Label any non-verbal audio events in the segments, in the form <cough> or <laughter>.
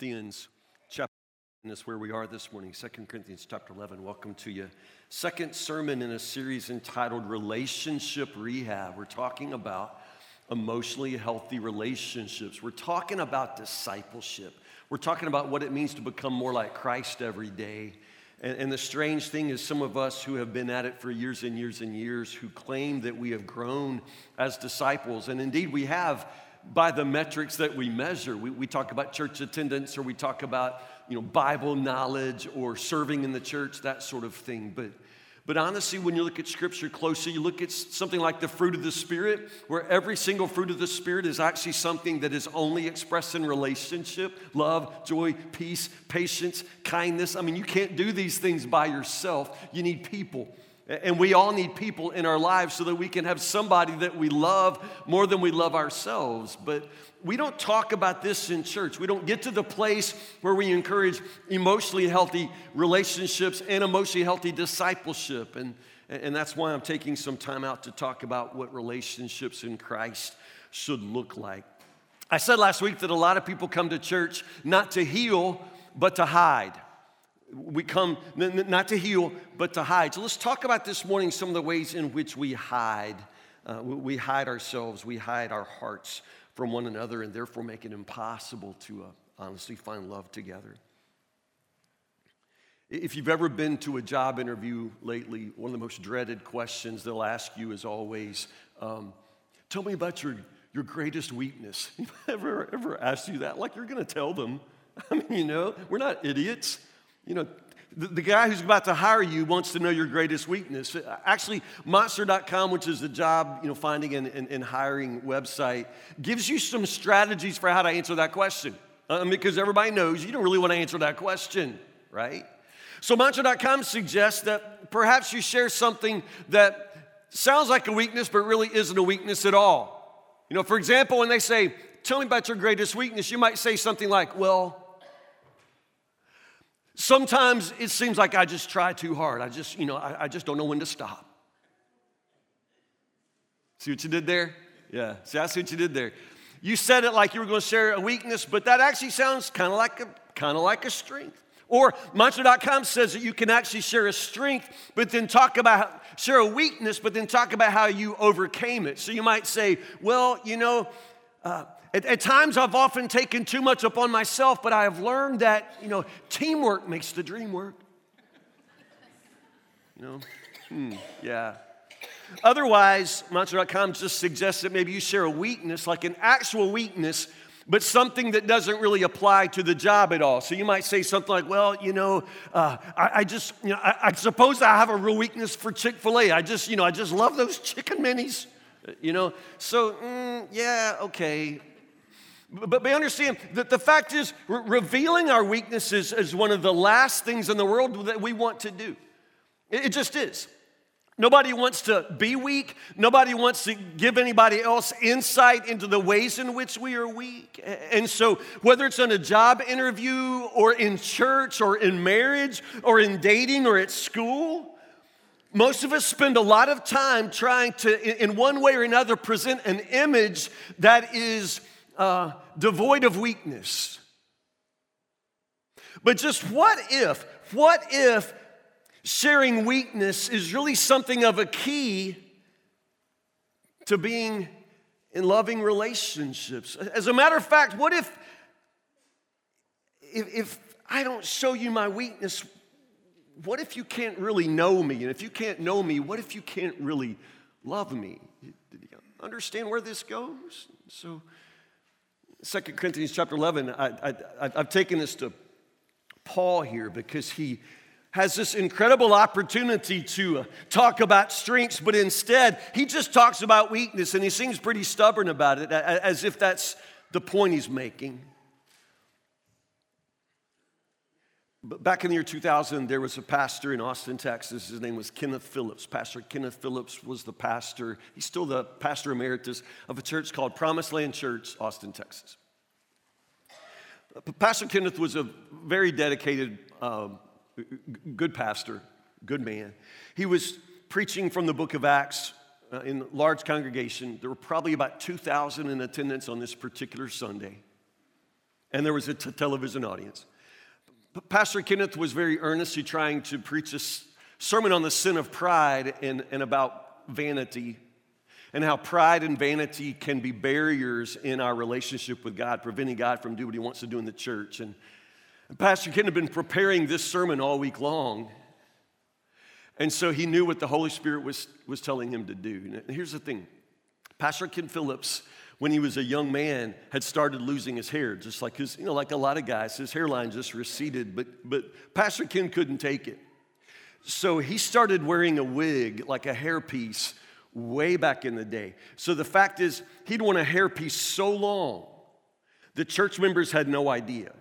Corinthians chapter is where we are this morning. 2 Corinthians chapter 11. Welcome to you. Second sermon in a series entitled Relationship Rehab. We're talking about emotionally healthy relationships. We're talking about discipleship. We're talking about what it means to become more like Christ every day. And, and, the strange thing is, some of us who have been at it for years and years and years who claim that we have grown as disciples, and indeed we have by the metrics that we measure. We, we talk about church attendance or we talk about you know, Bible knowledge or serving in the church, that sort of thing. But, but honestly, when you look at Scripture closely, you look at something like the fruit of the Spirit, where every single fruit of the Spirit is actually something that is only expressed in relationship love, joy, peace, patience, kindness. I mean, you can't do these things by yourself, you need people. And we all need people in our lives so that we can have somebody that we love more than we love ourselves. But we don't talk about this in church. We don't get to the place where we encourage emotionally healthy relationships and emotionally healthy discipleship. And, and that's why I'm taking some time out to talk about what relationships in Christ should look like. I said last week that a lot of people come to church not to heal, but to hide. We come not to heal, but to hide. So let's talk about this morning some of the ways in which we hide. Uh, we hide ourselves, we hide our hearts from one another, and therefore make it impossible to uh, honestly find love together. If you've ever been to a job interview lately, one of the most dreaded questions they'll ask you is always, um, Tell me about your, your greatest weakness. <laughs> ever, ever asked you that? Like you're going to tell them. <laughs> I mean, you know, we're not idiots. You know, the, the, guy who's about to hire you wants to know your greatest weakness. Actually, Monster.com, which is the job you know, finding and, and, and hiring website, gives you some strategies for how to answer that question. Um, because everybody knows you don't really want to answer that question, right? So, Monster.com suggests that perhaps you share something that sounds like a weakness, but really isn't a weakness at all. You know, for example, when they say, Tell me about your greatest weakness, you might say something like, Well, Sometimes it seems like I just try too hard. I just, you know, I, I just don't know when to stop. See what you did there? Yeah, see, I see what you did there. You said it like you were going to share a weakness, but that actually sounds kind of like a kind of like a strength. Or Monster.com says that you can actually share a strength, but then talk about share a weakness, but then talk about how you overcame it. So you might say, well, you know, uh, at, at, times, I've often taken too much upon myself, but I have learned that, you know, teamwork makes the dream work. You know? Hmm, yeah. Otherwise, Monster.com just suggests that maybe you share a weakness, like an actual weakness, but something that doesn't really apply to the job at all. So you might say something like, well, you know, uh, I, I, just, you know, I, I, suppose I have a real weakness for Chick fil A. I just, you know, I just love those chicken minis, you know. So, mm, yeah, okay, but, but understand that the fact is, re- revealing our weaknesses is one of the last things in the world that we want to do. It, it just is. Nobody wants to be weak. Nobody wants to give anybody else insight into the ways in which we are weak. And so, whether it's on a job interview or in church or in marriage or in dating or at school, most of us spend a lot of time trying to, in one way or another, present an image that is uh, devoid of weakness. But just what if, what if sharing weakness is really something of a key to being in loving relationships? As a matter of fact, what if, if, if I don't show you my weakness, what if you can't really know me? And if you can't know me, what if you can't really love me? Did you understand where this goes? So, Second Corinthians chapter 11, I, I've taken this to Paul here because he has this incredible opportunity to uh, talk about strengths, but instead he just talks about weakness and he seems pretty stubborn about it, as if that's the point he's making. But back in the year 2000, there was a pastor in Austin, Texas. His name was Kenneth Phillips. Pastor Kenneth Phillips was the pastor. He's still the pastor emeritus of a church called Promised Land Church, Austin, Texas. Pastor Kenneth was a very dedicated, uh, good pastor, good man. He was preaching from the book of Acts uh, in large congregation. There were probably about 2,000 in attendance on this particular Sunday. and there was a t- television audience. Pastor Kenneth was very earnestly trying to preach a sermon on the sin of pride and, and about vanity and how pride and vanity can be barriers in our relationship with God, preventing God from doing what He wants to do in the church. And, and Pastor Kenneth had been preparing this sermon all week long. And so he knew what the Holy Spirit was, was telling him to do. And here's the thing Pastor Ken Phillips, when he was a young man, had started losing his hair, just like his, you know, like a lot of guys, his hairline just receded. But, but Pastor Ken couldn't take it. So he started wearing a wig, like a hairpiece, way back in the day. So the fact is, he'd worn a hairpiece so long, the church members had no idea.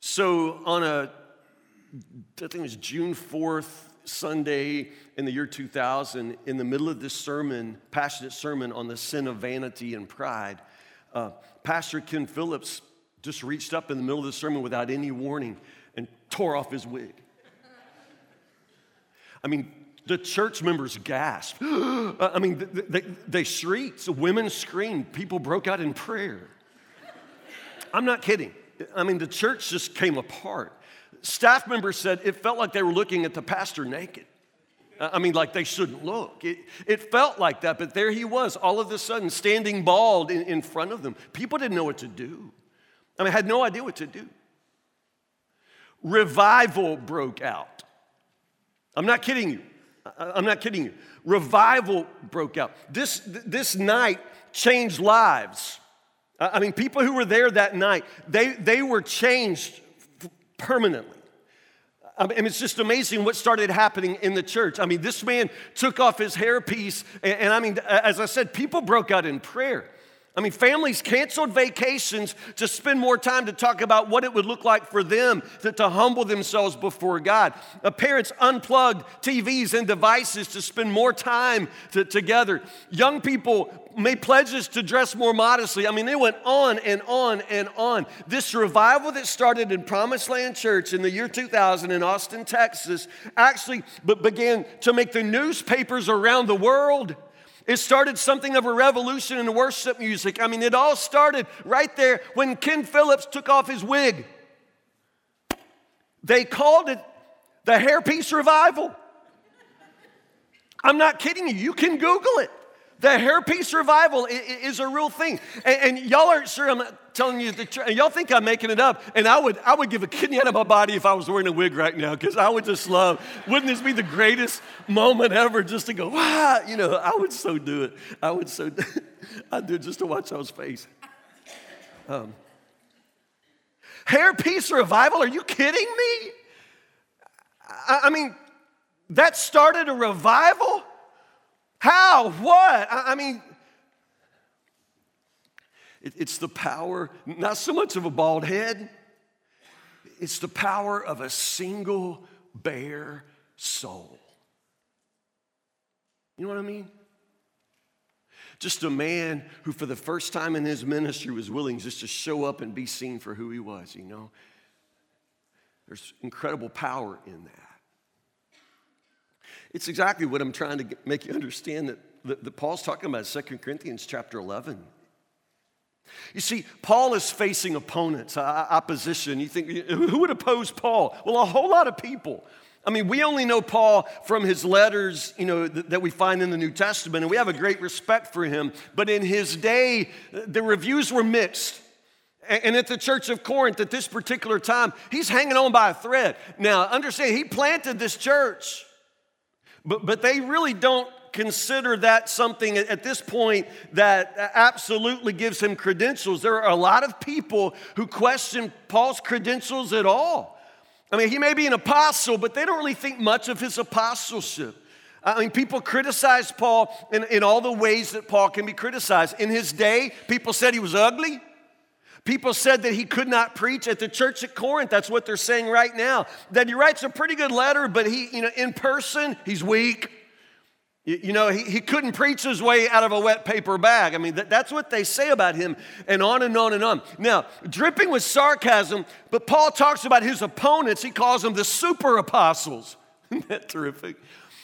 So on a, I think it was June 4th, Sunday in the year 2000, in the middle of this sermon, passionate sermon on the sin of vanity and pride, uh, Pastor Ken Phillips just reached up in the middle of the sermon without any warning and tore off his wig. I mean, the church members gasped. <gasps> I mean, they, they shrieked. Women screamed. People broke out in prayer. I'm not kidding. I mean, the church just came apart. Staff members said it felt like they were looking at the pastor naked. I mean, like they shouldn't look. It, it felt like that, but there he was, all of a sudden, standing bald in, in front of them. People didn't know what to do. I mean, had no idea what to do. Revival broke out. I'm not kidding you. I'm not kidding you. Revival broke out. This, this night changed lives. I mean, people who were there that night, they, they were changed permanently. I mean, it's just amazing what started happening in the church. I mean, this man took off his hairpiece, and, and I mean, as I said, people broke out in prayer. I mean, families canceled vacations to spend more time to talk about what it would look like for them to, to humble themselves before God. Uh, parents unplugged TVs and devices to spend more time to, together. Young people made pledges to dress more modestly. I mean, it went on and on and on. This revival that started in Promised Land Church in the year 2000 in Austin, Texas, actually began to make the newspapers around the world. It started something of a revolution in worship music. I mean, it all started right there when Ken Phillips took off his wig. They called it the hairpiece revival. I'm not kidding you. You can Google it. The hairpiece revival is a real thing. And, y'all aren't sure I'm telling you the truth. Y'all think I'm making it up. And I would, I would give a kidney out of my body if I was wearing a wig right now because I would just love, wouldn't this be the greatest moment ever just to go, wow, you know, I would so do it. I would so, <laughs> I'd do it just to watch y'all's face. Um, hairpiece revival? Are you kidding me? I, I mean, that started a revival? How? What? I, mean, it's the power, not so much of a bald head, it's the power of a single bare soul. You know what I mean? Just a man who, for the first time in his ministry, was willing just to show up and be seen for who he was, you know? There's incredible power in that. It's exactly what I'm trying to get, make you understand that, that, that Paul's talking about 2 Corinthians chapter 11. You see, Paul is facing opponents, opposition. You think, who would oppose Paul? Well, a whole lot of people. I mean, we only know Paul from his letters, you know, th- that we find in the New Testament, and we have a great respect for him. But in his day, the reviews were mixed. And at the church of Corinth at this particular time, he's hanging on by a thread. Now, understand, he planted this church. But, but they really don't consider that something at this point that absolutely gives him credentials. There are a lot of people who question Paul's credentials at all. I mean, he may be an apostle, but they don't really think much of his apostleship. I mean, people criticize Paul in, in all the ways that Paul can be criticized. In his day, people said he was ugly. People said that he could not preach at the church at Corinth. That's what they're saying right now. That he writes a pretty good letter, but he, you know, in person, he's weak. You, know, he, he couldn't preach his way out of a wet paper bag. I mean, that, that's what they say about him, and on and on and on. Now, dripping with sarcasm, but Paul talks about his opponents. He calls them the super apostles. <laughs> Isn't that terrific?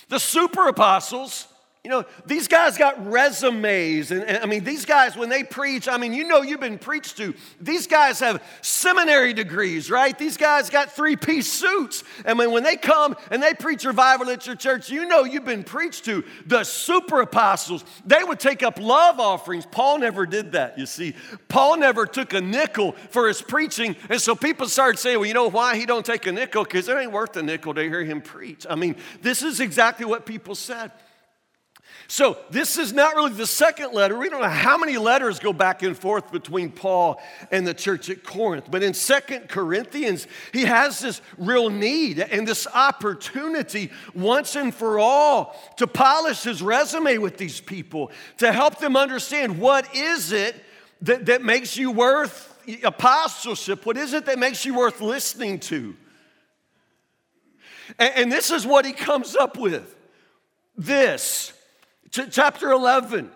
The super apostles You know, these guys got resumes. And, and, I mean, these guys, when they preach, I mean, you know you've been preached to. These guys have seminary degrees, right? These guys got three piece suits. I mean, when they come and they preach revival at your church, you know you've been preached to. The super apostles, they would take up love offerings. Paul never did that, you see. Paul never took a nickel for his preaching. And so people started saying, well, you know why he don't take a nickel? Because it ain't worth a nickel to hear him preach. I mean, this is exactly what people said. So, this is not really the second letter. We don't know how many letters go back and forth between Paul and the church at Corinth. But in Second Corinthians, he has this real need and this opportunity once and for all to polish his resume with these people, to help them understand what is it that, that makes you worth apostleship? What is it that makes you worth listening to? And, and this is what he comes up with this Ch- chapter 11.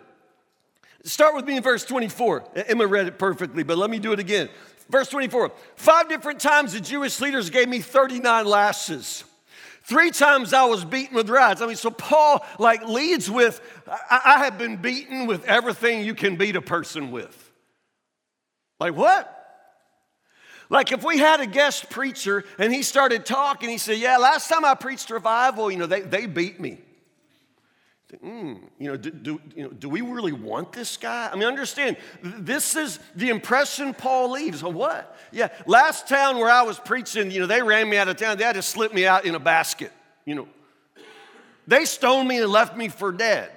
Start with me in verse 24. Emma read it perfectly, but let me do it again. Verse 24. Five different times the Jewish leaders gave me 39 lashes. Three times I was beaten with rods. I mean, so Paul like leads with, I, I have been beaten with everything you can beat a person with. Like what? Like if we had a guest preacher and he started talking, he said, Yeah, last time I preached revival, you know, they, they beat me. Mm, you know, do, do, you know, do we really want this guy? I mean, understand, this is the impression Paul leaves. What? Yeah, last town where I was preaching, you know, they ran me out of town. They had to slip me out in a basket, you know. They stoned me and left me for dead.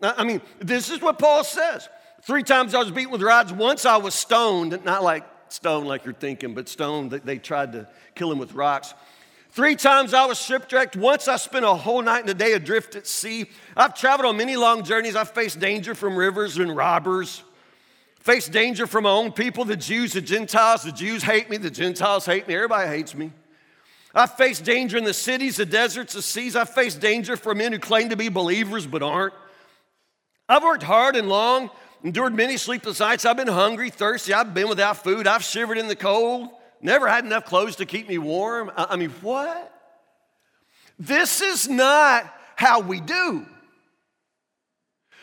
I mean, this is what Paul says. Three times I was beaten with rods. Once I was stoned, not like stoned like you're thinking, but stoned. They tried to kill him with rocks. Three times I was shipwrecked. Once I spent a whole night and a day adrift at sea. I've traveled on many long journeys. I've faced danger from rivers and robbers, faced danger from my own people, the Jews, the Gentiles. The Jews hate me, the Gentiles hate me, everybody hates me. I've faced danger in the cities, the deserts, the seas. I've faced danger from men who claim to be believers but aren't. I've worked hard and long, endured many sleepless nights. I've been hungry, thirsty. I've been without food. I've shivered in the cold. Never had enough clothes to keep me warm. I mean, what? This is not how we do.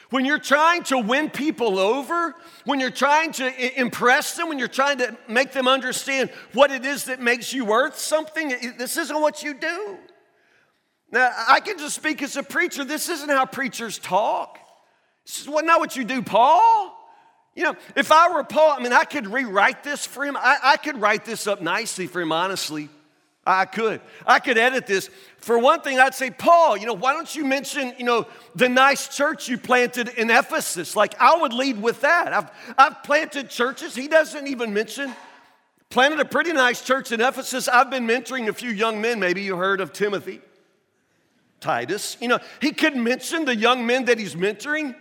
When you're trying to win people over, when you're trying to impress them, when you're trying to make them understand what it is that makes you worth something, this isn't what you do. Now, I can just speak as a preacher. This isn't how preachers talk. This is what, not what you do, Paul. You know, if I were Paul, I mean, I could rewrite this for him. I, I could write this up nicely for him, honestly. I could. I could edit this. For one thing, I'd say, Paul, you know, why don't you mention, you know, the nice church you planted in Ephesus? Like, I would lead with that. I've, I've planted churches. He doesn't even mention. Planted a pretty nice church in Ephesus. I've been mentoring a few young men. Maybe you heard of Timothy, Titus. You know, he could mention the young men that he's mentoring.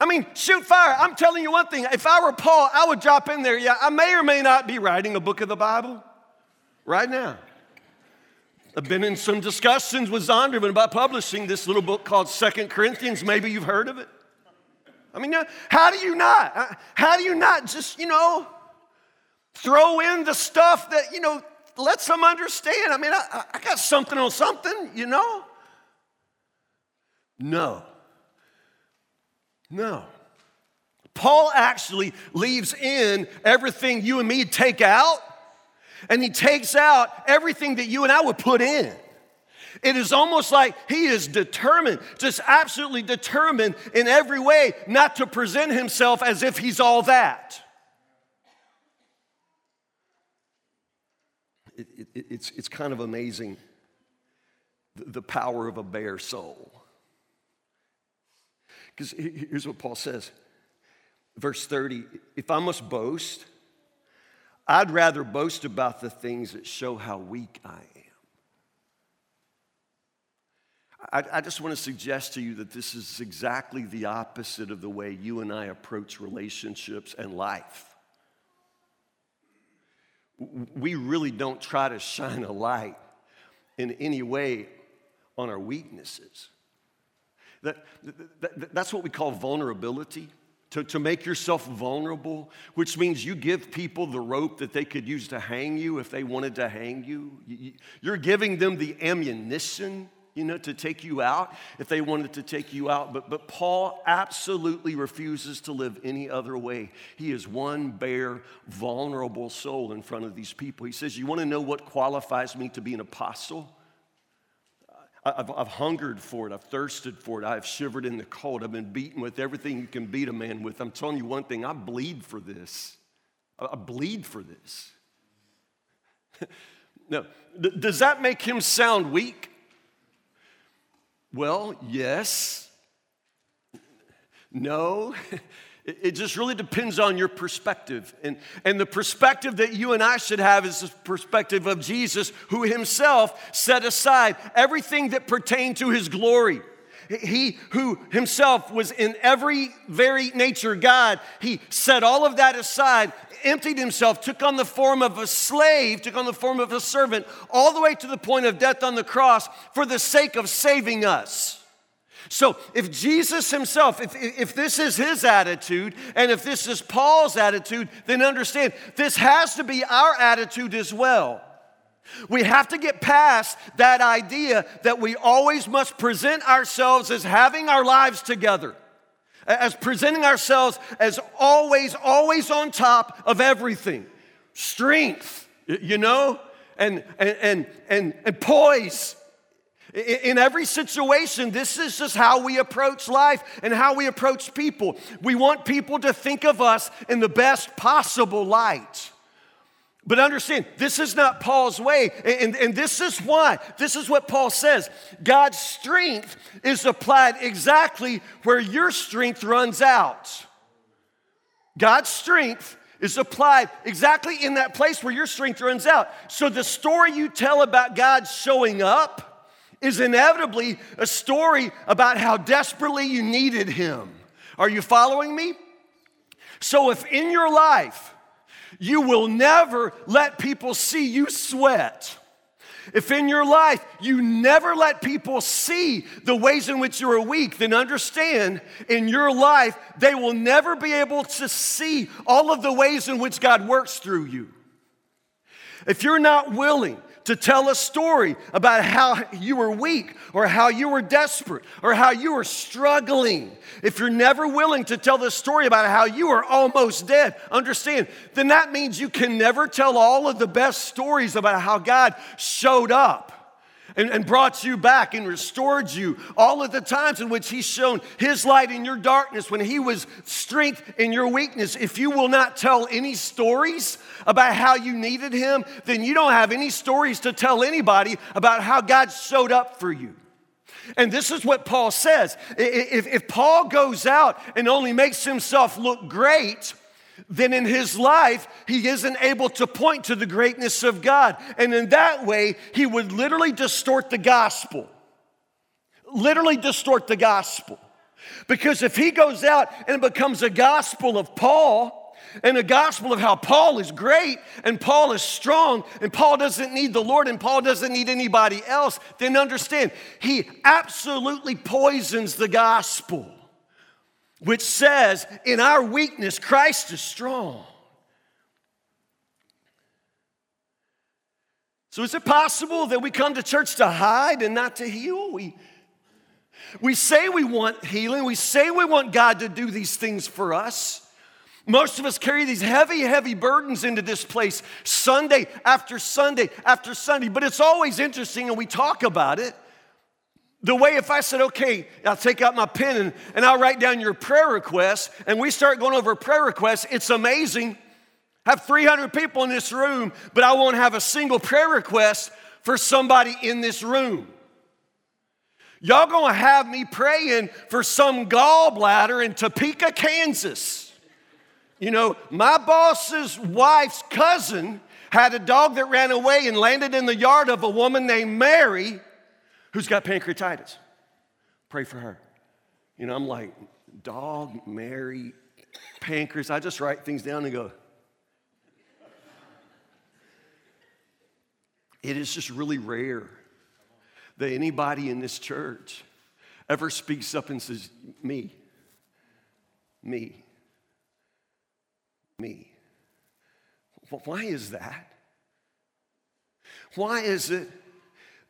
I mean, shoot fire. I'm telling you one thing. If I were Paul, I would drop in there. Yeah, I may or may not be writing a book of the Bible right now. I've been in some discussions with Zondervan about publishing this little book called Second Corinthians. Maybe you've heard of it. I mean, how do you not? How do you not just, you know, throw in the stuff that, you know, lets them understand? I mean, I, I got something on something, you know? No. No. Paul actually leaves in everything you and me take out, and he takes out everything that you and I would put in. It is almost like he is determined, just absolutely determined in every way not to present himself as if he's all that. It, it, it's, it's kind of amazing the, the power of a bare soul. Because here's what Paul says, verse 30 If I must boast, I'd rather boast about the things that show how weak I am. I, I, just want to suggest to you that this is exactly the opposite of the way you and I approach relationships and life. We really don't try to shine a light in any way on our weaknesses. That, that, that's what we call vulnerability. To, to make yourself vulnerable, which means you give people the rope that they could use to hang you if they wanted to hang you. You're giving them the ammunition you know, to take you out if they wanted to take you out. But, but Paul absolutely refuses to live any other way. He is one bare, vulnerable soul in front of these people. He says, You want to know what qualifies me to be an apostle? I've, I've, hungered for it. I've thirsted for it. I've shivered in the cold. I've been beaten with everything you can beat a man with. I'm telling you one thing I bleed for this. I, bleed for this. <laughs> now, does that make him sound weak? Well, yes. No. <laughs> It just really depends on your perspective. And, and the perspective that you and I should have is the perspective of Jesus, who himself set aside everything that pertained to his glory. He who himself was in every very nature God, he set all of that aside, emptied himself, took on the form of a slave, took on the form of a servant, all the way to the point of death on the cross for the sake of saving us. So, if Jesus himself, if, if this is his attitude, and if this is Paul's attitude, then understand this has to be our attitude as well. We have to get past that idea that we always must present ourselves as having our lives together, as presenting ourselves as always, always on top of everything. Strength, you know, and, and, and, and, and poise in every situation, this is just how we approach life and how we approach people. We want people to think of us in the best possible light. But understand, this is not Paul's way. And, and, this is why. This is what Paul says God's strength is applied exactly where your strength runs out. God's strength is applied exactly in that place where your strength runs out. So the story you tell about God showing up, is inevitably a story about how desperately you needed Him. Are you following me? So, if in your life you will never let people see you sweat, if in your life you never let people see the ways in which you are weak, then understand in your life they will never be able to see all of the ways in which God works through you. If you're not willing to tell a story about how you were weak or how you were desperate or how you were struggling, if you're never willing to tell the story about how you were almost dead, understand, then that means you can never tell all of the best stories about how God showed up and, and brought you back and restored you. All of the times in which He's shown His light in your darkness, when He was strength in your weakness. If you will not tell any stories about how you needed Him, then you don't have any stories to tell anybody about how God showed up for you. And this is what Paul says. If, if Paul goes out and only makes himself look great, then in his life, he isn't able to point to the greatness of God. And in that way, he would literally distort the gospel. Literally distort the gospel. Because if he goes out and becomes a gospel of Paul, and a gospel of how Paul is great and Paul is strong and Paul doesn't need the Lord and Paul doesn't need anybody else, then understand he absolutely poisons the gospel which says, In our weakness, Christ is strong. So, is it possible that we come to church to hide and not to heal? We, we say we want healing, we say we want God to do these things for us. Most of us carry these heavy, heavy burdens into this place Sunday after Sunday after Sunday, but it's always interesting, and we talk about it. The way if I said, okay, I'll take out my pen and, and I'll write down your prayer requests, and we start going over prayer requests, it's amazing. Have 300 people in this room, but I won't have a single prayer request for somebody in this room. Y'all gonna have me praying for some gallbladder in Topeka, Kansas. You know, my boss's wife's cousin had a dog that ran away and landed in the yard of a woman named Mary Who's got pancreatitis? Pray for her. You know, I'm like, dog, Mary, pancreas. I just write things down and go, it is just really rare that anybody in this church ever speaks up and says, Me, me, me. Why is that? Why is it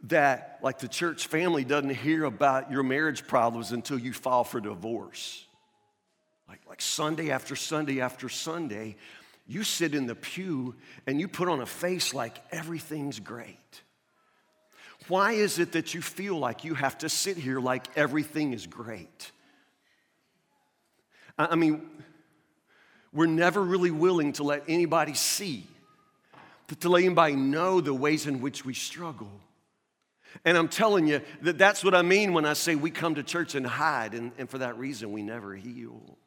that, like, the church family doesn't hear about your marriage problems until you file for divorce. Like, like Sunday after Sunday after Sunday, you sit in the pew and you put on a face like everything's great. Why is it that you feel like you have to sit here like everything is great? I mean, we're never really willing to let anybody see, to let anybody know the ways in which we struggle. And I'm telling you that that's what I mean when I say we come to church and hide, and, and for that reason, we never heal.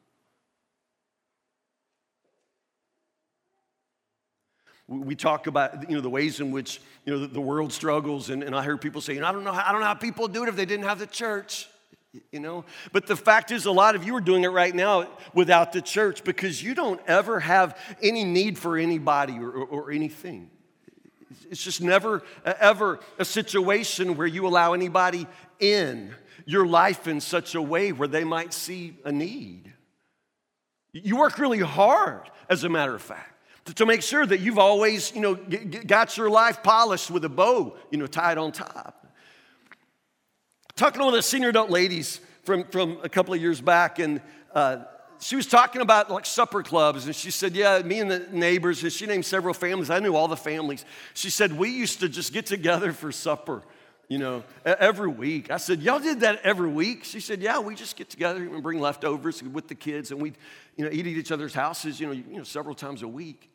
We talk about you know, the ways in which you know, the, the world struggles, and, and I hear people saying, I don't, know how, I don't know how people do it if they didn't have the church. You know, but the fact is, a lot of you are doing it right now without the church because you don't ever have any need for anybody or, or, or anything. It's just never, ever a situation where you allow anybody in your life in such a way where they might see a need. You work really hard, as a matter of fact, to make sure that you've always, you know, got your life polished with a bow, you know, tied on top. Talking to one of the senior adult ladies from, from a couple of years back, and uh, she was talking about like supper clubs, and she said, Yeah, me and the neighbors, and she named several families. I knew all the families. She said, We used to just get together for supper, you know, every week. I said, Y'all did that every week? She said, Yeah, we just get together and bring leftovers with the kids, and we, you know, eat at each other's houses, you know, you know several times a week.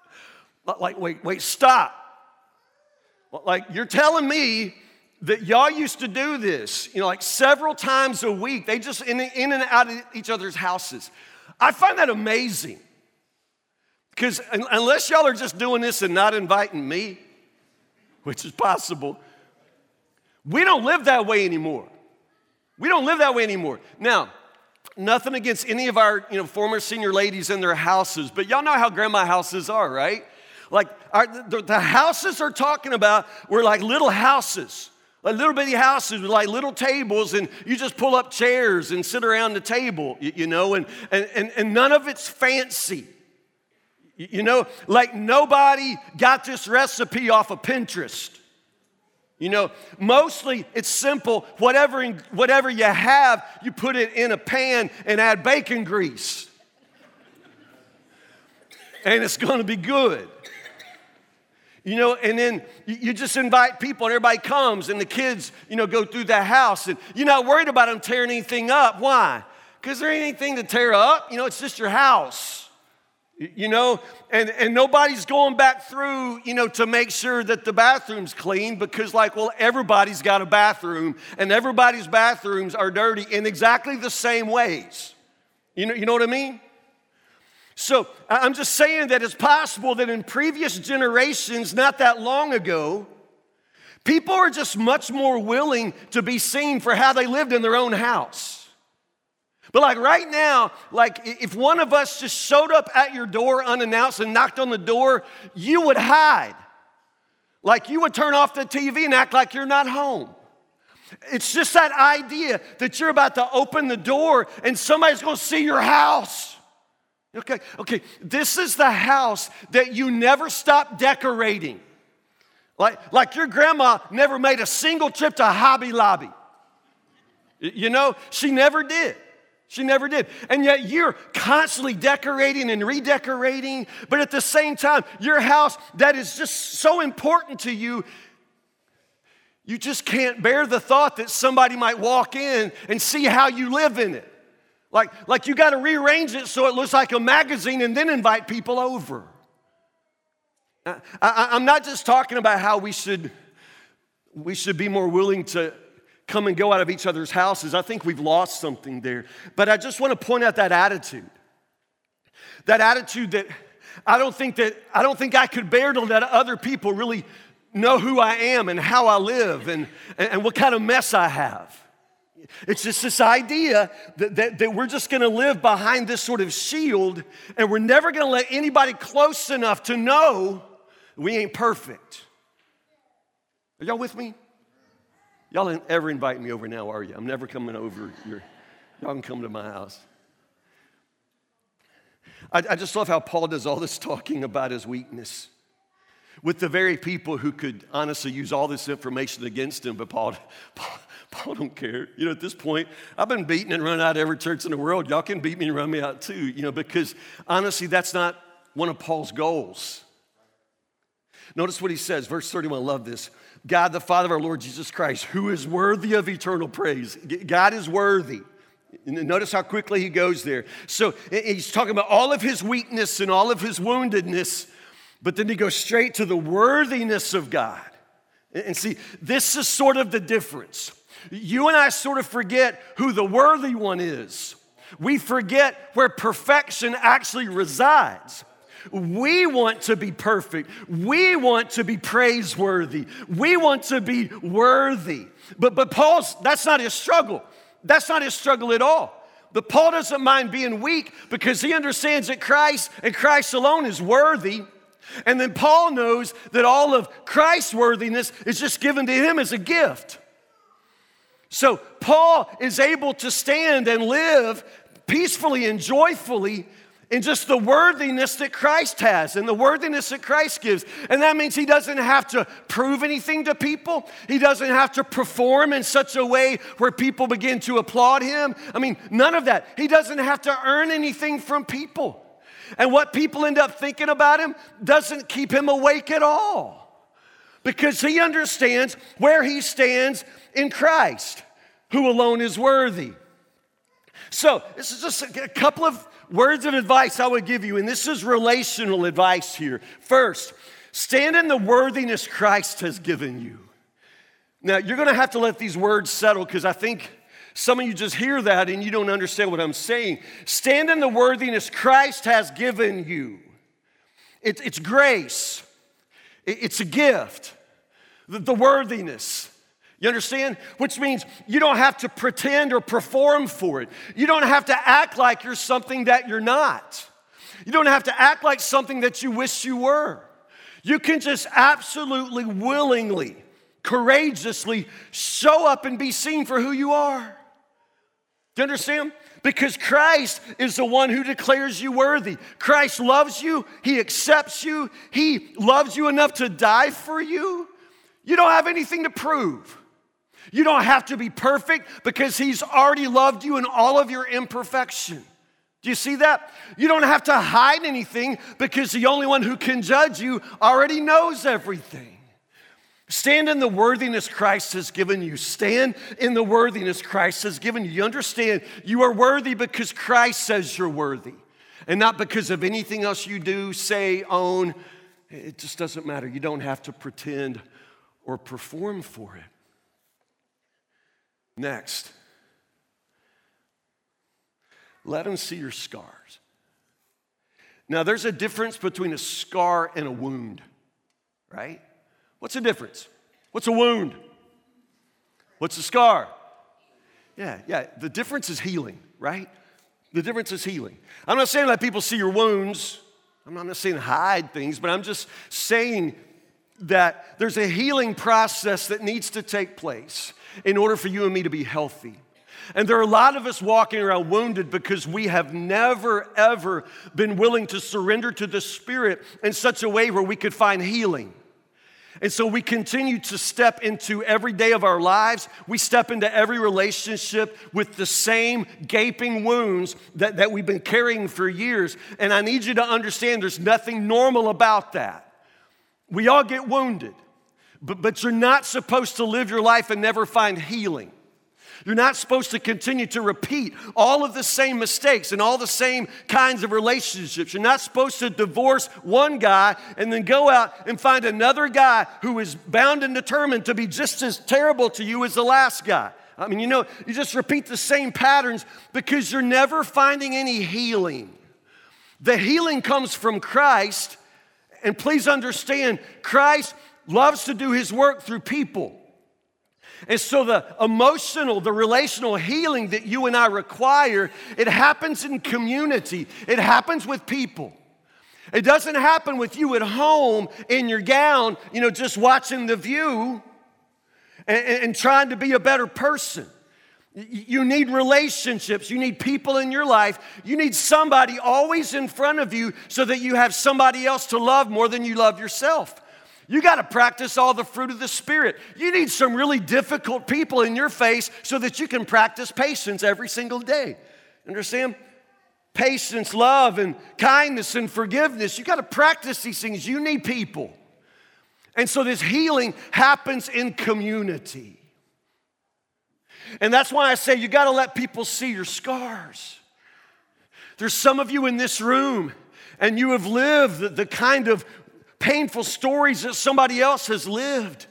<laughs> like, wait, wait, stop. Like, you're telling me that y'all used to do this, you know, like several times a week. They just in, in and out of each other's houses. I find that amazing. Because unless y'all are just doing this and not inviting me, which is possible, we don't live that way anymore. We don't live that way anymore. Now, nothing against any of our you know, former senior ladies in their houses, but y'all know how grandma houses are, right? Like our, the, the houses are talking about were like little houses like little bitty houses with like little tables, and you just pull up chairs and sit around the table, you, know, and, and, and none of it's fancy. You know, like nobody got this recipe off of Pinterest. You know, mostly it's simple. Whatever, whatever you have, you put it in a pan and add bacon grease. and it's gonna be good. You know, and then you just invite people and everybody comes and the kids, you know, go through that house and you're not worried about them tearing anything up. Why? Because there ain't anything to tear up. You know, it's just your house. You know, and, and nobody's going back through, you know, to make sure that the bathroom's clean because, like, well, everybody's got a bathroom and everybody's bathrooms are dirty in exactly the same ways. You know, you know what I mean? So I'm just saying that it's possible that in previous generations, not that long ago, people are just much more willing to be seen for how they lived in their own house. But like right now, like if one of us just showed up at your door unannounced and knocked on the door, you would hide. Like you would turn off the TV and act like you're not home. It's just that idea that you're about to open the door and somebody's gonna see your house. Okay, okay, this is the house that you never stop decorating. Like, like your grandma never made a single trip to Hobby Lobby. You know, she never did. She never did. And yet you're constantly decorating and redecorating, but at the same time, your house that is just so important to you, you just can't bear the thought that somebody might walk in and see how you live in it. Like, like you got to rearrange it so it looks like a magazine and then invite people over. I, am not just talking about how we should, we should be more willing to come and go out of each other's houses. I think we've lost something there. But I just want to point out that attitude. That attitude that I don't think that I don't think I could bear to let other people really know who I am and how I live and, and what kind of mess I have. It's just this idea that, that, that we're just gonna live behind this sort of shield and we're never gonna let anybody close enough to know we ain't perfect. Are y'all with me? Y'all ain't ever invite me over now, are you? I'm never coming over. Your, y'all can come to my house. I, I just love how Paul does all this talking about his weakness. with the very people who could honestly use all this information against him, but Paul, Paul, <laughs> Paul don't care. You know, at this point, I've been beaten and run out of every church in the world. Y'all can beat me and run me out too, you know, because honestly, that's not one of Paul's goals. Notice what he says, verse 31, I love this. God, the Father of our Lord Jesus Christ, who is worthy of eternal praise. God is worthy. Notice how quickly he goes there. So he's talking about all of his weakness and all of his woundedness, but then he goes straight to the worthiness of God. And see, this is sort of the difference. You and I sort of forget who the worthy one is. We forget where perfection actually resides. We want to be perfect. We want to be praiseworthy. We want to be worthy. But, but Paul's, that's not his struggle. That's not his struggle at all. But Paul doesn't mind being weak because he understands that Christ and Christ alone is worthy. And then Paul knows that all of Christ's worthiness is just given to him as a gift. So Paul is able to stand and live peacefully and joyfully in just the worthiness that Christ has and the worthiness that Christ gives. And that means he doesn't have to prove anything to people. He doesn't have to perform in such a way where people begin to applaud him. I mean, none of that. He doesn't have to earn anything from people. And what people end up thinking about him doesn't keep him awake at all because he understands where he stands in Christ, who alone is worthy. So, this is just a couple of words of advice I would give you, and this is relational advice here. First, stand in the worthiness Christ has given you. Now, you're to have to let these words settle because I think some of you just hear that and you don't understand what I'm saying. Stand in the worthiness Christ has given you. It, it's grace, it, it's a gift, the, the worthiness. You understand? Which means you don't have to pretend or perform for it. You don't have to act like you're something that you're not. You don't have to act like something that you wish you were. You can just absolutely, willingly, courageously show up and be seen for who you are. Do you understand? Because Christ is the one who declares you worthy. Christ loves you, He accepts you, He loves you enough to die for you. You don't have anything to prove. You don't have to be perfect because He's already loved you in all of your imperfection. Do you see that? You don't have to hide anything because the only one who can judge you already knows everything. Stand in the worthiness Christ has given you. Stand in the worthiness Christ has given you. You understand you are worthy because Christ says you're worthy and not because of anything else you do, say, own. It just doesn't matter. You don't have to pretend or perform for it. Next, let them see your scars. Now, there's a difference between a scar and a wound, right? What's the difference? What's a wound? What's a scar? Yeah, yeah. The difference is healing, right? The difference is healing. I'm not saying let people see your wounds. I'm not saying hide things, but I'm just saying that there's a healing process that needs to take place in order for you and me to be healthy. And there are a lot of us walking around wounded because we have never, ever been willing to surrender to the Spirit in such a way where we could find healing. And so we continue to step into every day of our lives. We step into every relationship with the same gaping wounds that, that we've been carrying for years. And I need you to understand there's nothing normal about that. We all get wounded. But, but you're not supposed to live your life and never find healing. You're not supposed to continue to repeat all of the same mistakes and all the same kinds of relationships. You're not supposed to divorce one guy and then go out and find another guy who is bound and determined to be just as terrible to you as the last guy. I mean, you know, you just repeat the same patterns because you're never finding any healing. The healing comes from Christ, and please understand, Christ loves to do his work through people. And so the emotional, the relational healing that you and I require, it happens in community. It happens with people. It doesn't happen with you at home in your gown, you know, just watching the view and, and trying to be a better person. You need relationships. You need people in your life. You need somebody always in front of you so that you have somebody else to love more than you love yourself. You got to practice all the fruit of the Spirit. You need some really difficult people in your face so that you can practice patience every single day. Understand? Patience, love, and kindness and forgiveness. You got to practice these things. You need people. And so this healing happens in community. And that's why I say you got to let people see your scars. There's some of you in this room, and you have lived the, the kind of painful stories that somebody else has lived.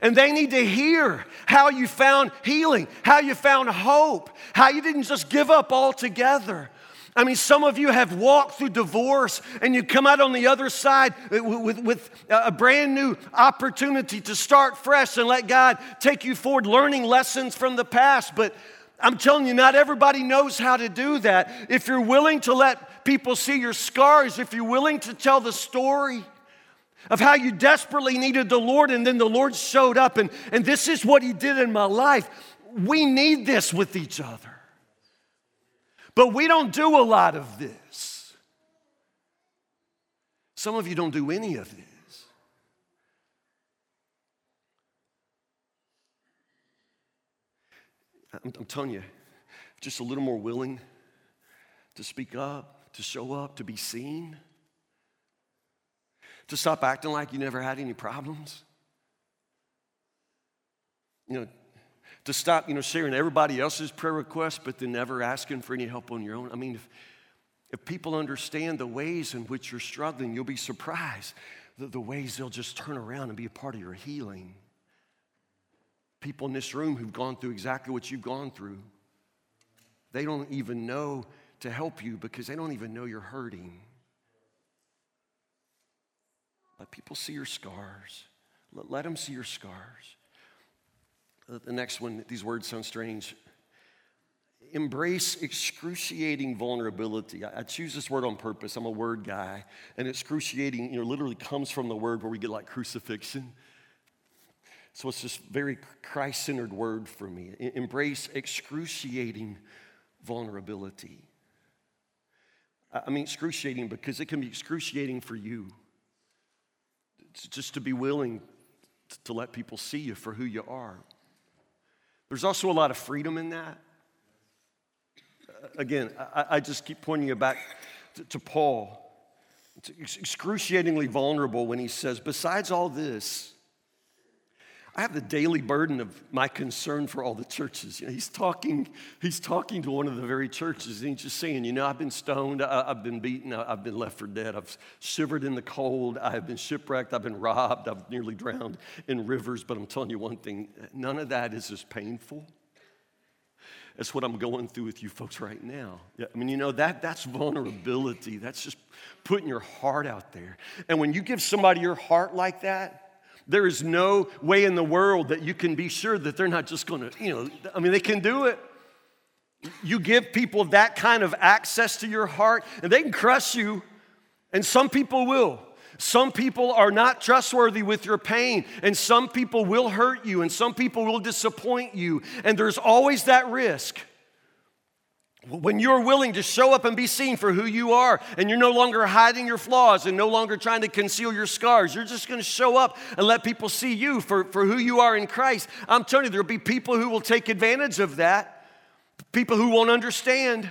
And they need to hear how you found healing, how you found hope, how you didn't just give up altogether. I mean, some of you have walked through divorce and you come out on the other side with, with, a brand new opportunity to start fresh and let God take you forward, learning lessons from the past. But I'm telling you, not everybody knows how to do that. If you're willing to let people see your scars, if you're willing to tell the story, of how you desperately needed the Lord and then the Lord showed up and, and this is what He did in my life. We need this with each other. But we don't do a lot of this. Some of you don't do any of this. I'm, I'm telling you, just a little more willing to speak up, to show up, to be seen to stop acting like you never had any problems. You know, to stop, you know, sharing everybody else's prayer requests, but then never asking for any help on your own. I mean, if, if people understand the ways in which you're struggling, you'll be surprised the, the ways they'll just turn around and be a part of your healing. People in this room who've gone through exactly what you've gone through, they don't even know to help you because they don't even know you're hurting. Let people see your scars. Let, let them see your scars. The next one, these words sound strange. Embrace excruciating vulnerability. I, choose this word on purpose. I'm a word guy. And excruciating, you know, literally comes from the word where we get like crucifixion. So it's this very Christ centered word for me. Embrace excruciating vulnerability. I mean, excruciating because it can be excruciating for you just to be willing to let people see you for who you are. There's also a lot of freedom in that. Uh, again, I, I just keep pointing you back to, to Paul. It's excruciatingly vulnerable when he says, Besides all this, I have the daily burden of my concern for all the churches. You know, he's talking, he's talking to one of the very churches, and he's just saying, you know, I've been stoned, I, have been beaten, I've been left for dead, I've shivered in the cold, I've been shipwrecked, I've been robbed, I've nearly drowned in rivers. But I'm telling you one thing, none of that is as painful as what I'm going through with you folks right now. Yeah, I mean, you know, that, that's vulnerability. That's just putting your heart out there. And when you give somebody your heart like that, there is no way in the world that you can be sure that they're not just going to, you know, I mean, they can do it. You give people that kind of access to your heart, and they can crush you, and some people will. Some people are not trustworthy with your pain, and some people will hurt you, and some people will disappoint you, and there's always that risk. When you're willing to show up and be seen for who you are, and you're no longer hiding your flaws and no longer trying to conceal your scars, you're just gonna show up and let people see you for, for who you are in Christ. I'm telling you, there'll be people who will take advantage of that, people who won't understand.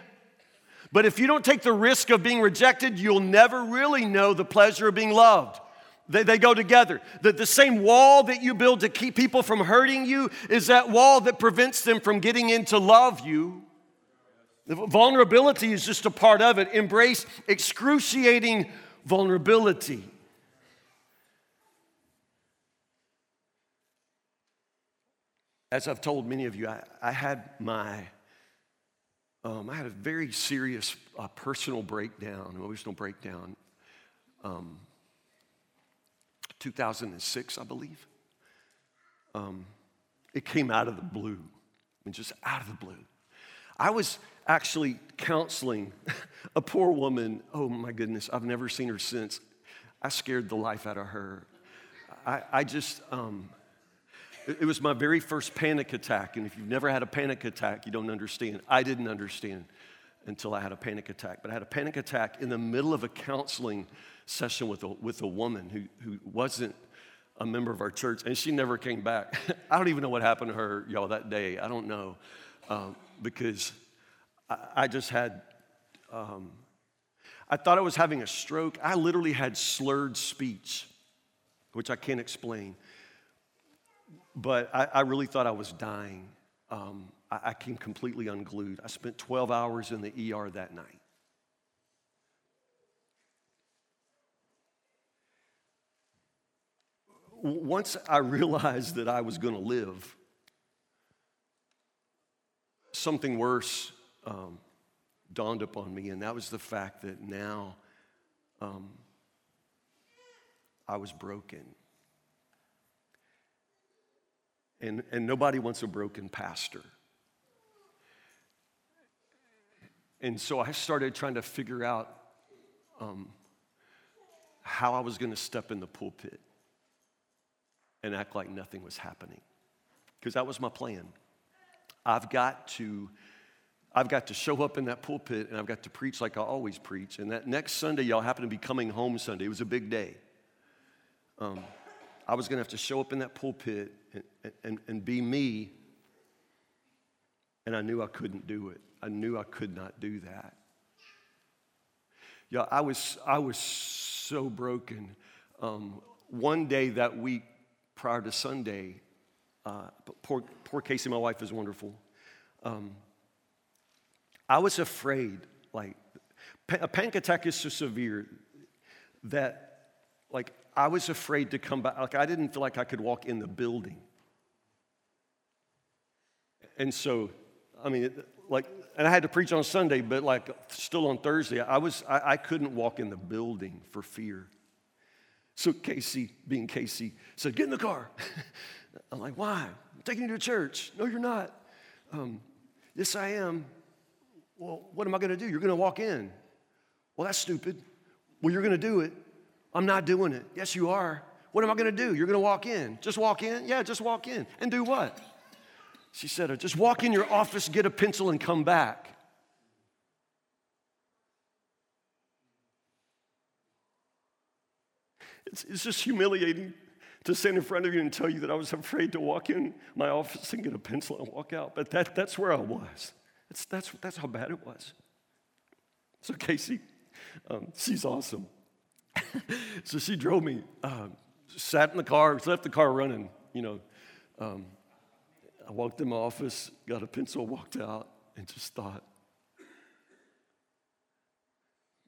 But if you don't take the risk of being rejected, you'll never really know the pleasure of being loved. They, they go together. The, the same wall that you build to keep people from hurting you is that wall that prevents them from getting in to love you. Vulnerability is just a part of it. Embrace excruciating vulnerability. As I've told many of you, I, I had my, um, I had a very serious uh, personal breakdown, emotional breakdown, um, 2006, I believe. Um, it came out of the blue, I mean, just out of the blue. I was actually counseling <laughs> a poor woman. Oh my goodness, I've never seen her since. I scared the life out of her. I, I just, um, it, was my very first panic attack. And if you've never had a panic attack, you don't understand. I didn't understand until I had a panic attack. But I had a panic attack in the middle of a counseling session with a, with a woman who, who wasn't a member of our church, and she never came back. <laughs> I don't even know what happened to her, y'all, that day. I don't know. Um, because I, just had, um, I thought I was having a stroke. I literally had slurred speech, which I can't explain. But I, I really thought I was dying. Um, I, I came completely unglued. I spent 12 hours in the ER that night. once I realized that I was going to live, something worse um, dawned upon me, and that was the fact that now um, I was broken. And, and nobody wants a broken pastor. And so I started trying to figure out um, how I was going to step in the pulpit and act like nothing was happening. Because that was my plan. I've got to. I've got to show up in that pulpit and I've got to preach like I always preach. And that next Sunday, y'all happen to be coming home Sunday. It was a big day. Um, I was going to have to show up in that pulpit and, and, and be me. And I knew I couldn't do it. I knew I could not do that. Yeah, I was, I was so broken. Um, one day that week, prior to Sunday, uh, poor, poor Casey, my wife, is wonderful. Um, I was afraid, like, a panic attack is so severe that, like, I was afraid to come back. Like, I didn't feel like I could walk in the building. And so, I mean, like, and I had to preach on Sunday, but like, still on Thursday, I was, I, I couldn't walk in the building for fear. So Casey, being Casey, said, Get in the car. <laughs> I'm like, Why? I'm taking you to church. No, you're not. Um, yes, I am. Well, what am I going to do? You're going to walk in. Well, that's stupid. Well, you're going to do it. I'm not doing it. Yes, you are. What am I going to do? You're going to walk in. Just walk in? Yeah, just walk in. And do what? She said, Just walk in your office, get a pencil, and come back. It's, it's just humiliating to stand in front of you and tell you that I was afraid to walk in my office and get a pencil and walk out. But that, that's where I was. That's, that's, that's how bad it was. So, Casey, um, she's awesome. <laughs> so she drove me, uh, sat in the car, left the car running. You know, um, I walked in my office, got a pencil, walked out, and just thought,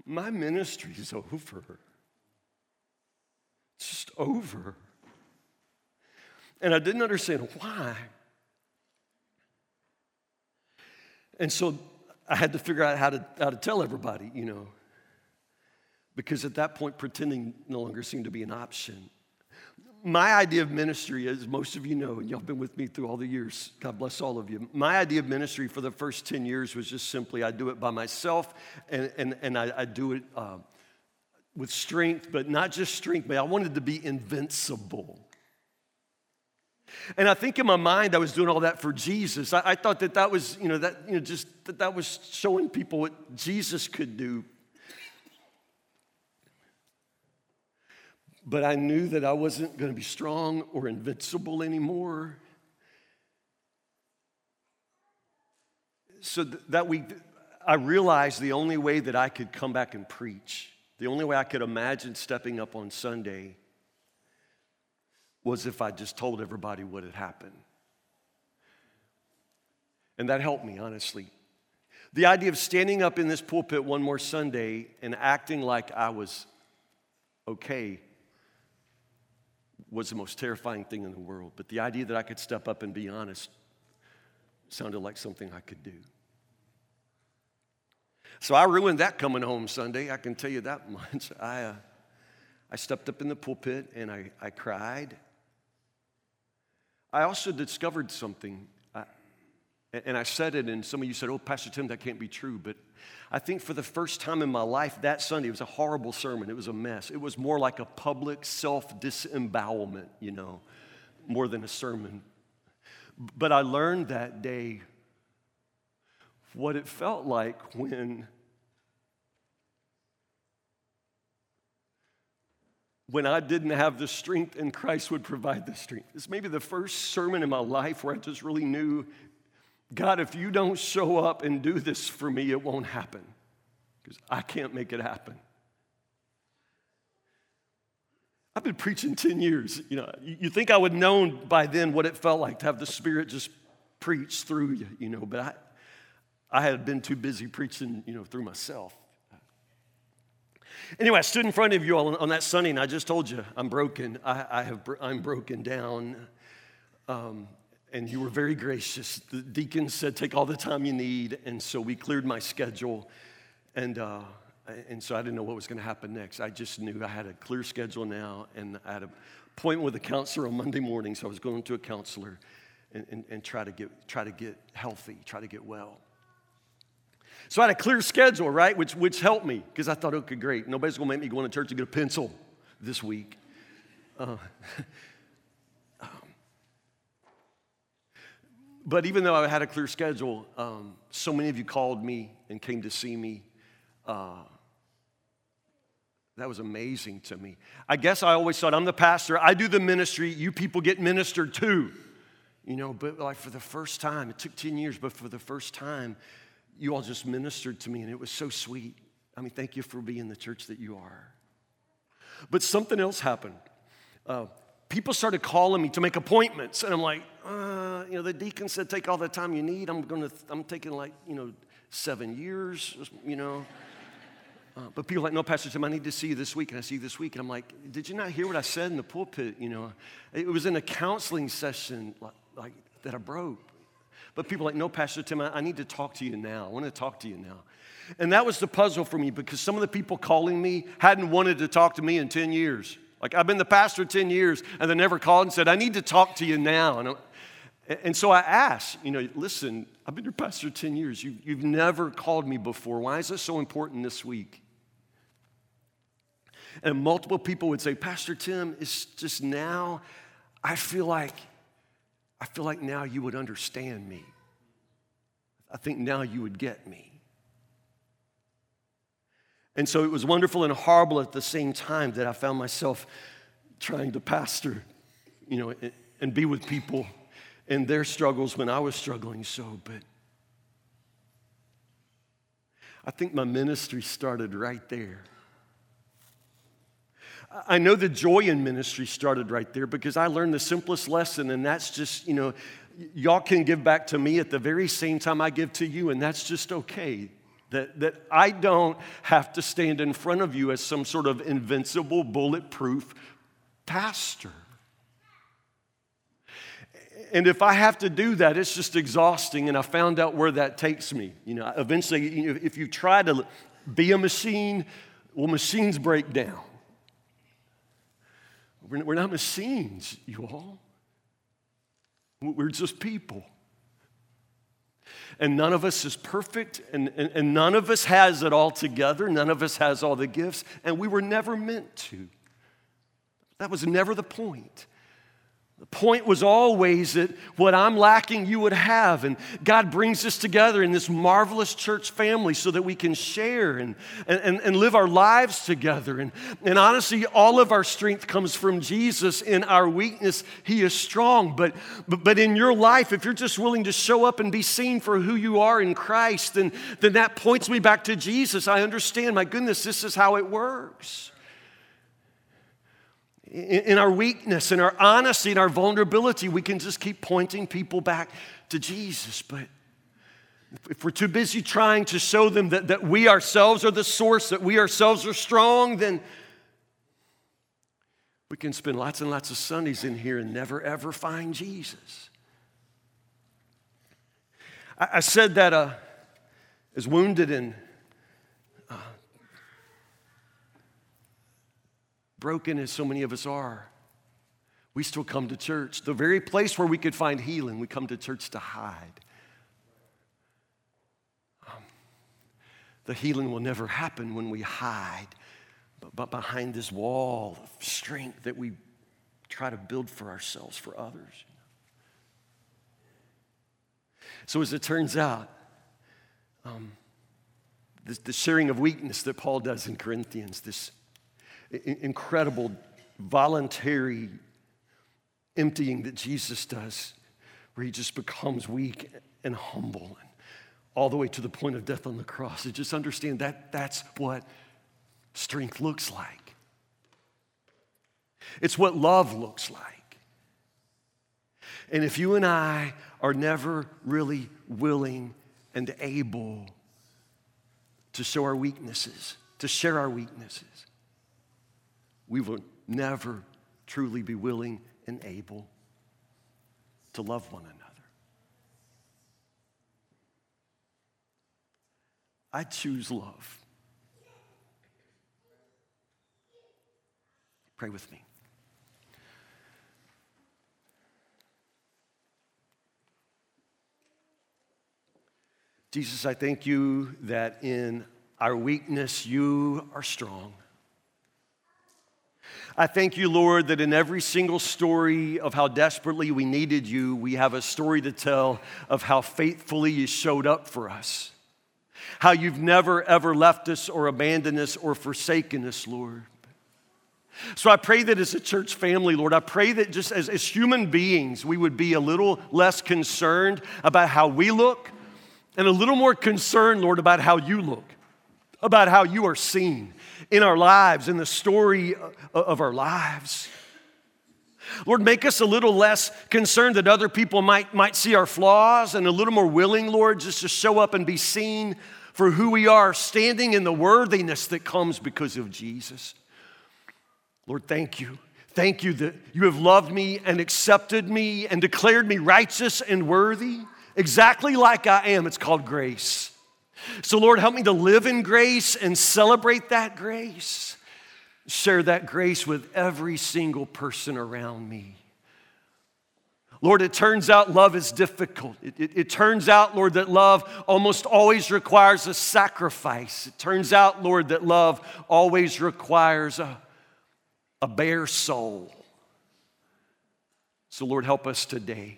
my ministry is over. It's just over. And I didn't understand why. And so I had to figure out how to, how to tell everybody, you know, because at that point, pretending no longer seemed to be an option. My idea of ministry, as most of you know, and y'all have been with me through all the years, God bless all of you. My idea of ministry for the first 10 years was just simply I do it by myself and, and, and I, I do it. Uh, with strength, but not just strength, but I wanted to be invincible. And I think in my mind, I was doing all that for Jesus. I, I thought that that was, you know, that, you know, just that that was showing people what Jesus could do. But I knew that I wasn't going to be strong or invincible anymore. So that we, I realized the only way that I could come back and preach the only way I could imagine stepping up on Sunday was if I just told everybody what had happened. And that helped me, honestly. The idea of standing up in this pulpit one more Sunday and acting like I was okay was the most terrifying thing in the world. But the idea that I could step up and be honest sounded like something I could do. So I ruined that coming home Sunday, I can tell you that <laughs> much. I, uh, I stepped up in the pulpit and I, I cried. I also discovered something, I, and I said it, and some of you said, Oh, Pastor Tim, that can't be true. But I think for the first time in my life, that Sunday, it was a horrible sermon. It was a mess. It was more like a public self disembowelment, you know, more than a sermon. But I learned that day what it felt like when when I didn't have the strength and Christ would provide the strength. This may be the first sermon in my life where I just really knew God, if you don't show up and do this for me, it won't happen because I can't make it happen. I've been preaching 10 years. You know, you think I would have known by then what it felt like to have the Spirit just preach through you, you know, but I, I had been too busy preaching, you know, through myself. Anyway, I stood in front of you all on that Sunday, and I just told you I'm broken. I, I have, I'm broken down. Um, and you were very gracious. The deacon said, Take all the time you need. And so we cleared my schedule. And, uh, and so I didn't know what was going to happen next. I just knew I had a clear schedule now, and I had an appointment with a counselor on Monday morning. So I was going to a counselor and, and, and try, to get, try to get healthy, try to get well. So I had a clear schedule, right, which, which helped me because I thought, okay, great. Nobody's going to make me go into church to get a pencil this week. Uh, <laughs> um, but even though I had a clear schedule, um, so many of you called me and came to see me. Uh, that was amazing to me. I guess I always thought I'm the pastor, I do the ministry, you people get ministered to. You know, but like for the first time, it took 10 years, but for the first time, you all just ministered to me, and it was so sweet. I mean, thank you for being the church that you are. But something else happened. Uh, people started calling me to make appointments, and I'm like, uh, you know, the deacon said take all the time you need. I'm gonna, I'm taking like, you know, seven years, you know. <laughs> Uh, but people are like, no, Pastor Tim, I need to see you this week, and I see you this week. And I'm like, did you not hear what I said in the pulpit? You know, it was in a counseling session like, like that I broke. But people are like, no, Pastor Tim, I, need to talk to you now. I want to talk to you now. And that was the puzzle for me because some of the people calling me hadn't wanted to talk to me in 10 years. Like, I've been the pastor 10 years, and they never called and said, I need to talk to you now. And, uh, and so I asked, you know, listen, I've been your pastor 10 years. You, you've never called me before. Why is this so important this week? And multiple people would say, Pastor Tim, it's just now, I feel like I feel like now you would understand me. I think now you would get me. And so it was wonderful and horrible at the same time that I found myself trying to pastor, you know, and be with people and their struggles when I was struggling so. But I think my ministry started right there. I know the joy in ministry started right there because I learned the simplest lesson, and that's just, you know, y'all can give back to me at the very same time I give to you, and that's just okay. That, that I don't have to stand in front of you as some sort of invincible, bulletproof pastor. And if I have to do that, it's just exhausting, and I found out where that takes me. You know, eventually, you know, if you try to be a machine, well, machines break down. We're not machines, you all. We're just people. And none of us is perfect, and, and, and, none of us has it all together. None of us has all the gifts, and we were never meant to. That was never the point. The point was always that what I'm lacking, you would have. And God brings us together in this marvelous church family so that we can share and, and, and live our lives together. And, and honestly, all of our strength comes from Jesus. In our weakness, He is strong. But, but, but in your life, if you're just willing to show up and be seen for who you are in Christ, then, then that points me back to Jesus. I understand, my goodness, this is how it works in our weakness, in our honesty, in our vulnerability, we can just keep pointing people back to Jesus. But if we're too busy trying to show them that, that we ourselves are the source, that we ourselves are strong, then we can spend lots and lots of Sundays in here and never ever find Jesus. I, I said that uh, as wounded and broken as so many of us are, we still come to church. The very place where we could find healing, we come to church to hide. Um, the healing will never happen when we hide, but, but behind this wall of strength that we try to build for ourselves, for others. So, as it turns out, um, the sharing of weakness that Paul does in Corinthians, this incredible voluntary emptying that Jesus does, where he just becomes weak and humble and all the way to the point of death on the cross. And just understand that that's what strength looks like. It's what love looks like. And if you and I are never really willing and able to show our weaknesses, to share our weaknesses, we will never truly be willing and able to love one another. I choose love. Pray with me. Jesus, I thank you that in our weakness, you are strong. I thank you, Lord, that in every single story of how desperately we needed you, we have a story to tell of how faithfully you showed up for us. How you've never, ever left us or abandoned us or forsaken us, Lord. So I pray that as a church family, Lord, I pray that just as, as human beings, we would be a little less concerned about how we look and a little more concerned, Lord, about how you look, about how you are seen in our lives, in the story of our lives. Lord, make us a little less concerned that other people might, might see our flaws and a little more willing, Lord, just to show up and be seen for who we are, standing in the worthiness that comes because of Jesus. Lord, thank you. Thank you that you have loved me and accepted me and declared me righteous and worthy exactly like I am. It's called grace. So, Lord, help me to live in grace and celebrate that grace. Share that grace with every single person around me. Lord, it turns out love is difficult. It, it, it, turns out, Lord, that love almost always requires a sacrifice. It turns out, Lord, that love always requires a, a bare soul. So, Lord, help us today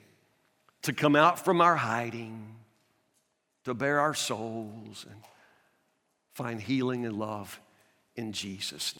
to come out from our hiding, to bare our souls and find healing and love in Jesus'